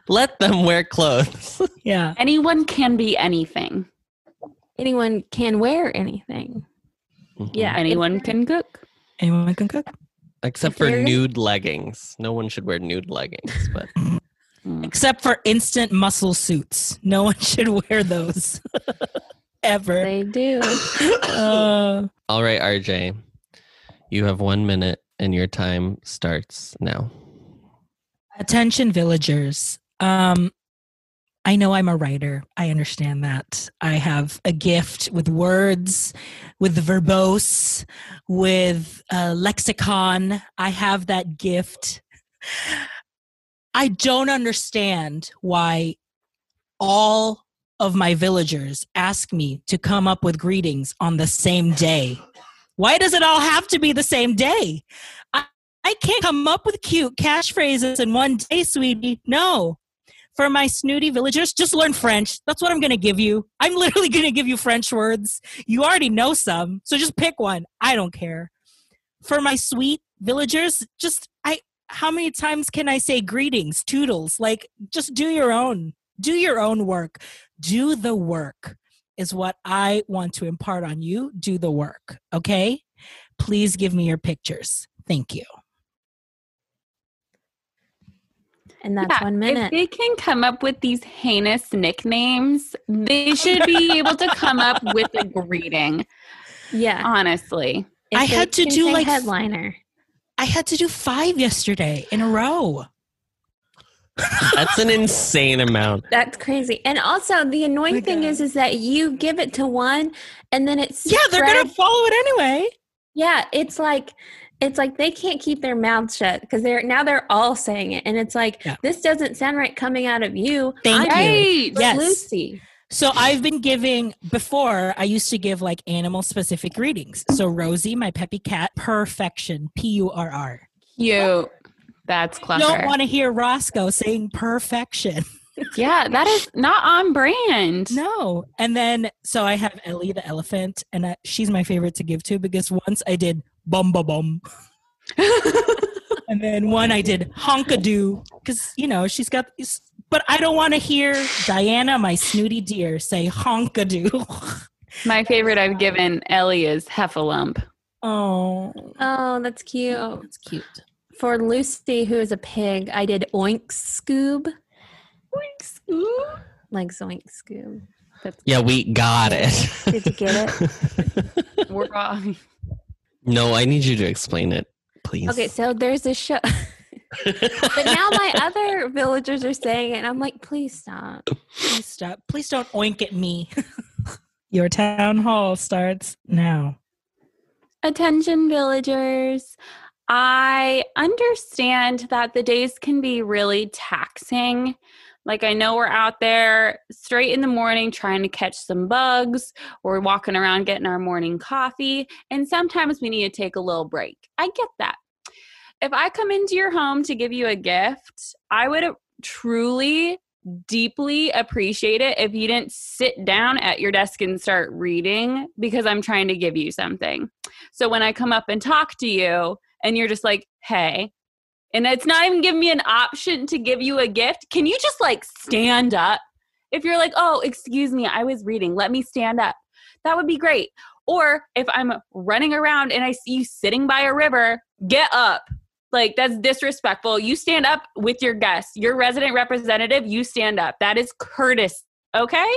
Let them wear clothes. Yeah. Anyone can be anything. Anyone can wear anything. Mm-hmm. Yeah. Anyone can cook. Anyone can cook. Except for nude leggings. No one should wear nude leggings, but Except for instant muscle suits. No one should wear those ever. They do. Uh, All right, RJ. You have 1 minute and your time starts now. attention, villagers. Um, I know I'm a writer. I understand that. I have a gift with words, with verbose, with uh, lexicon. I have that gift. I don't understand why all of my villagers ask me to come up with greetings on the same day. Why does it all have to be the same day? I, I can't come up with cute catchphrases in one day, sweetie. No. For my snooty villagers, just learn French. That's what I'm going to give you. I'm literally going to give you French words. You already know some, so just pick one. I don't care. For my sweet villagers, just I how many times can I say greetings, toodles? Like just do your own. Do your own work. Do the work is what I want to impart on you. Do the work, okay? Please give me your pictures. Thank you. And that's Yeah, one If minute. they can come up with these heinous nicknames, they should be able to come up with a greeting. yeah. Honestly. If I had to do, like, headliner. I had to do five yesterday in a row. That's an insane amount. That's crazy. And also the annoying My thing God. is is that you give it to one and then it's Yeah, they're going to follow it anyway. Yeah, it's like it's like they can't keep their mouths shut because they're now they're all saying it, and it's like Yeah. this doesn't sound right coming out of you. Thank I'm you. Right. Yes. Lucy. So I've been giving before. I used to give like animal specific greetings. So Rosie, my peppy cat, perfection, P U R R. Cute. That's clever. Don't want to hear Roscoe saying perfection. yeah, that is not on brand. No. And then so I have Ellie the elephant, and I, she's my favorite to give to because once I did bum ba bum, and then one I did honkadoo because you know she's got these. But I don't want to hear Diana, my snooty deer, say honkadoo. My favorite I've given Ellie is Heffalump. oh, Oh, that's cute. Oh, that's cute. For Lucy, who is a pig, I did oink scoob, Oink scoob. like zoink scoob. Yeah, we got it. Did you get it? We're all, no, I need you to explain it, please. Okay, so there's a show. but now my other villagers are saying it, and I'm like, please stop. Please stop. Please don't oink at me. Your town hall starts now. Attention, villagers. I understand that the days can be really taxing. Like, I know we're out there straight in the morning trying to catch some bugs. We're walking around getting our morning coffee. And sometimes we need to take a little break. I get that. If I come into your home to give you a gift, I would truly, deeply appreciate it if you didn't sit down at your desk and start reading because I'm trying to give you something. So when I come up and talk to you and you're just like, hey, and it's not even giving me an option to give you a gift, can you just like stand up? If you're like, oh, excuse me, I was reading, let me stand up. That would be great. Or if I'm running around and I see you sitting by a river, get up. Like that's disrespectful. You stand up with your guests, your resident representative, you stand up. That is courteous. Okay?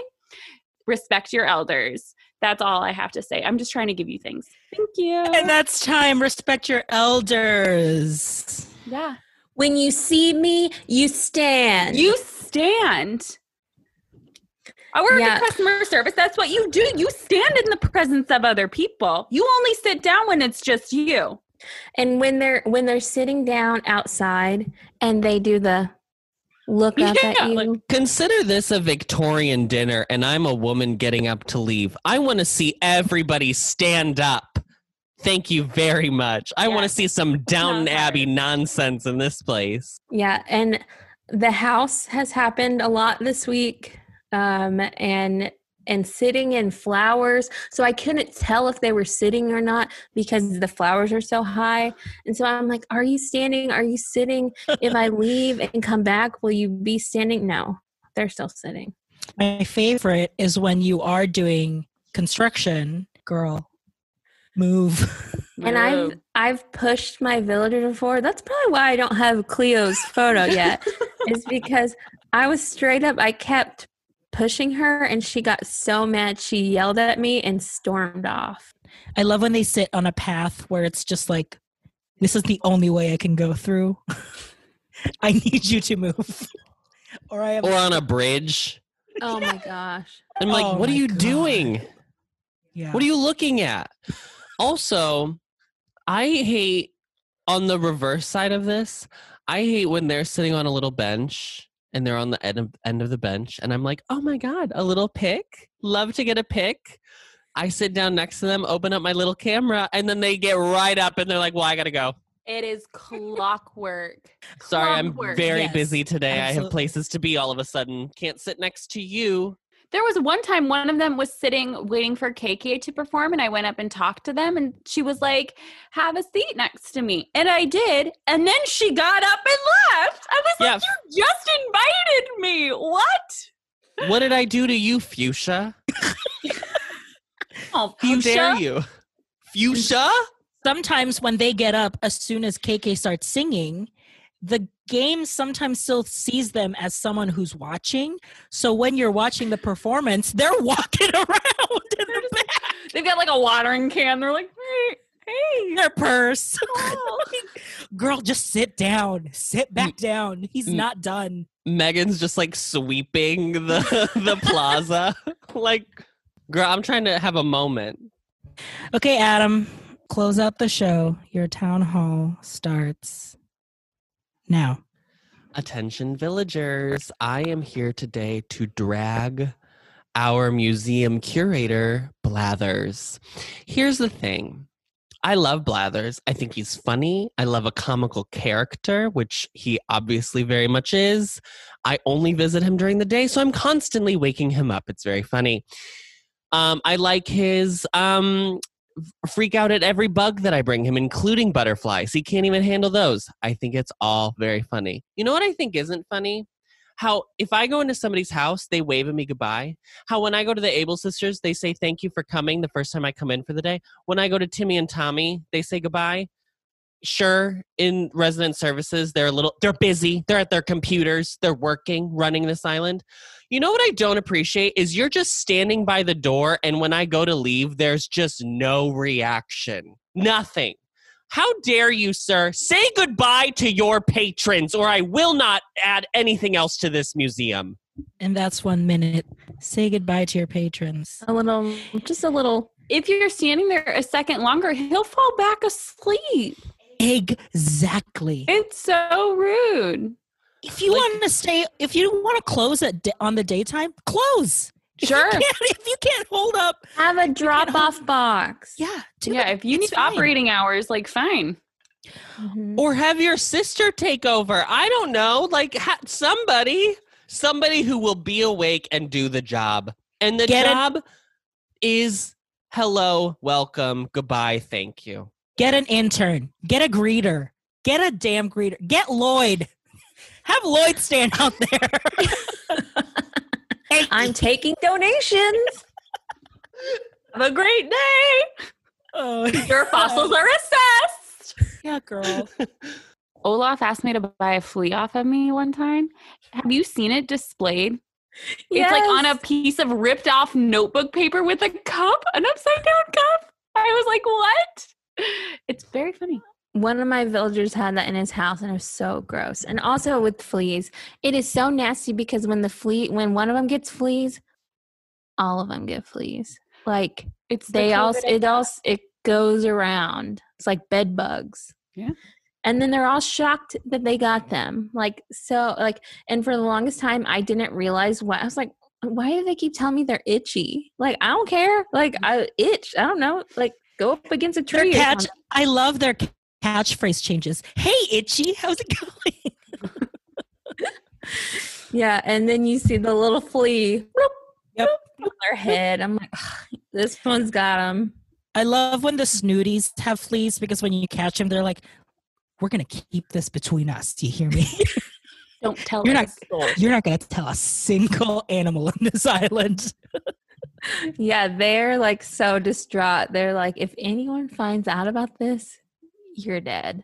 Respect your elders. That's all I have to say. I'm just trying to give you things. Thank you. And that's time. Respect your elders. Yeah. When you see me, you stand. You stand. I work Yeah. in customer service. That's what you do. You stand in the presence of other people. You only sit down when it's just you. and when they're when they're sitting down outside and they do the look up Yeah, at you. like- Consider this a Victorian dinner, and I'm a woman getting up to leave. I want to see everybody stand up. Thank you very much. I want to see some Downton not Abbey nonsense in this place. Yeah, and the house has happened a lot this week, um, and and sitting in flowers. So I couldn't tell if they were sitting or not because the flowers are so high. And so I'm like, "Are you standing? Are you sitting? If I leave and come back, will you be standing?" No, they're still sitting. My favorite is when you are doing construction, girl. Move. And I've I've pushed my villager before. That's probably why I don't have Cleo's photo yet. is because I was straight up. I kept pushing her, and she got so mad. She yelled at me and stormed off. I love when they sit on a path where it's just like, this is the only way I can go through. I need you to move. or I have Or on a bridge. Oh my gosh! I'm like, Oh what are you God. doing? yeah. What are you looking at? Also, I hate on the reverse side of this. I hate when they're sitting on a little bench and they're on the end of, end of the bench, and I'm like, oh my god, a little pic. Love to get a pic. I sit down next to them, open up my little camera, and then they get right up and they're like, well, I gotta go. It is clockwork. Sorry, I'm very Yes, busy today. I have places to be all of a sudden. Can't sit next to you. There was one time one of them was sitting waiting for KK to perform, and I went up and talked to them, and she was like, "Have a seat next to me," and I did, and then she got up and left. I was Yeah. like, "You just invited me. What? What did I do to you, Fuchsia? Oh, How fuchsia? dare you? Fuchsia? sometimes when they get up as soon as KK starts singing, the game sometimes still sees them as someone who's watching. So when you're watching the performance, they're walking around in the back, They've got like a watering can. They're like, "Hey, hey." their purse. Oh. Girl, just sit down. Sit back down. He's Mm. not done. Megan's just like sweeping the the plaza. like, girl, I'm trying to have a moment. Okay, Adam, close out the show. Your town hall starts now. Attention, villagers. I am here today to drag our museum curator, Blathers. Here's the thing I love Blathers. I think he's funny. I love a comical character, which he obviously very much is. I only visit him during the day, so I'm constantly waking him up. It's very funny. Um, I like his um, freak out at every bug that I bring him, including butterflies. He can't even handle those. I think it's all very funny. You know what I think isn't funny? How if I go into somebody's house, they wave at me goodbye. How when I go to the Able sisters, they say thank you for coming the first time I come in for the day. When I go to Timmy and Tommy, they say goodbye. Sure, in resident services, they're a little they're busy. They're at their computers, they're working, running this island. You know what I don't appreciate is you're just standing by the door, and when I go to leave, there's just no reaction. Nothing. How dare you, sir? Say goodbye to your patrons, or I will not add anything else to this museum. And that's one minute. Say goodbye to your patrons. A little, just a little. If you're standing there a second longer, he'll fall back asleep. Exactly. It's so rude. If you Like- want to stay, if you want to close at da- on the daytime, close. If Sure. You can't, if you can't hold up, Have a drop off box. yeah. do yeah, it. if you It's need fine. operating hours, like fine. Mhm. Or have your sister take over. I don't know. Like ha- somebody, somebody who will be awake and do the job. And the Get it? job is hello, welcome, goodbye, thank you. Get an intern. Get a greeter. Get a damn greeter. Get Lloyd. Have Lloyd stand out there. Hey, I'm taking donations. Have a great day. oh, Your fossils are assessed. yeah, girl. Olaf asked me to buy a flea off of me one time. Have you seen it displayed? Yes. It's like on a piece of ripped off notebook paper with a cup, an upside down cup. I was like, what? It's very funny. One of my villagers had that in his house and it was so gross. And also with fleas, it is so nasty because when the flea when one of them gets fleas, all of them get fleas. Like It's they also COVID it also it goes around. It's like bed bugs. Yeah. And then they're all shocked that they got them. Like so like and for the longest time I didn't realize what I was like why do they keep telling me they're itchy? Like I don't care. Like mm. I itch. I don't know. Like go up against a Their tree. or catch. something. I love their catchphrase changes. Hey, Itchy, how's it going? Yeah, and then you see the little flea bloop, Yep. bloop on their head. I'm like, this one's got them. I love when the snooties have fleas because when you catch them, they're like, "We're gonna keep this between us." Do you hear me? Don't tell You're not- us. soul. You're not gonna tell a single animal on this island. Yeah, they're like so distraught. They're like, if anyone finds out about this, you're dead.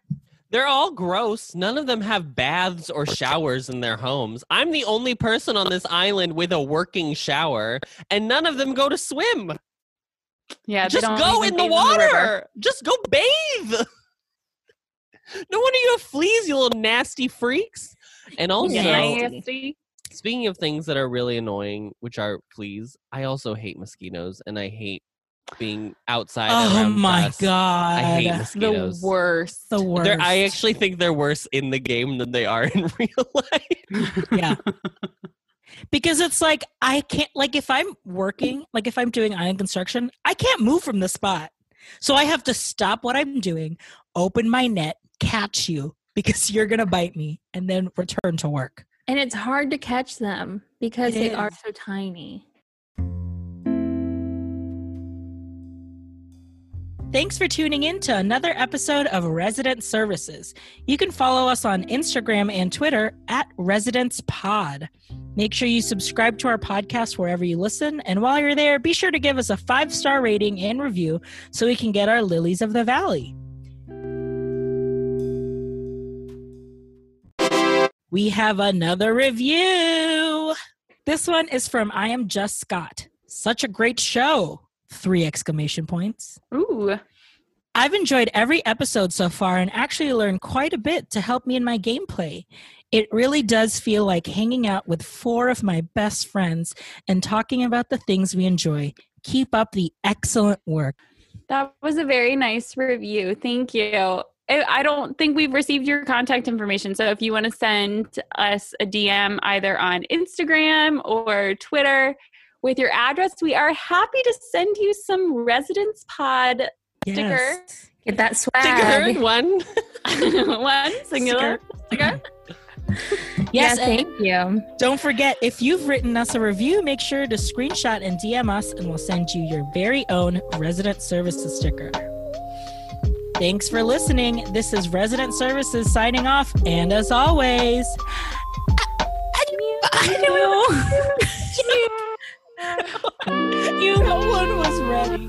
They're all gross. None of them have baths or showers in their homes. I'm the only person on this island with a working shower, and none of them go to swim. Yeah, Just go in the bathe river. water. Just go bathe. no wonder you have fleas, you little nasty freaks. And also, Nasty. Speaking of things that are really annoying, which are fleas, I also hate mosquitoes and I hate being outside. Oh my dust. god. I hate The worst. the worst. They're, I actually think they're worse in the game than they are in real life. yeah. Because it's like I can't like if I'm working, like if I'm doing iron construction, I can't move from the spot. So I have to stop what I'm doing, open my net, catch you because you're gonna bite me, and then return to work. And it's hard to catch them because It they are so tiny. Thanks for tuning in to another episode of Resident Services. You can follow us on Instagram and Twitter at Residence Pod. Make sure you subscribe to our podcast wherever you listen. And while you're there, be sure to give us a five star rating and review so we can get our lilies of the valley. We have another review. This one is from I Am Just Scott. Such a great show. Three exclamation points. Ooh. I've enjoyed every episode so far and actually learned quite a bit to help me in my gameplay. It really does feel like hanging out with four of my best friends and talking about the things we enjoy. Keep up the excellent work. That was a very nice review. Thank you. I I don't think we've received your contact information. So if you want to send us a DM either on Instagram or Twitter with your address, we are happy to send you some Residence Pod Sticker. Get that Sticker swag. one. one singular. Sticker. Yes, yeah, thank you. Don't forget, if you've written us a review, make sure to screenshot and DM us, and we'll send you your very own resident services sticker. Thanks for listening. This is Resident Services signing off, and as always, you no one was ready.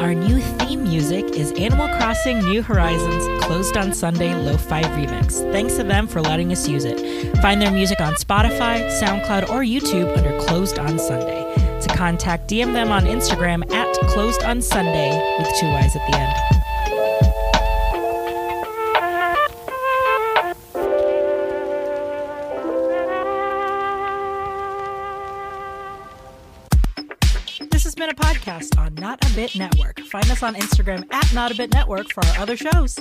Our new theme music is Animal Crossing New Horizons Closed on Sunday Lo-Fi Remix. Thanks to them for letting us use it. Find their music on Spotify, SoundCloud, or YouTube under Closed on Sunday. To contact, DM them on Instagram at Closed on Sunday with two Y's at the end. This has been a podcast on Not a Bit Network. Find us on Instagram at Not a Bit Network for our other shows.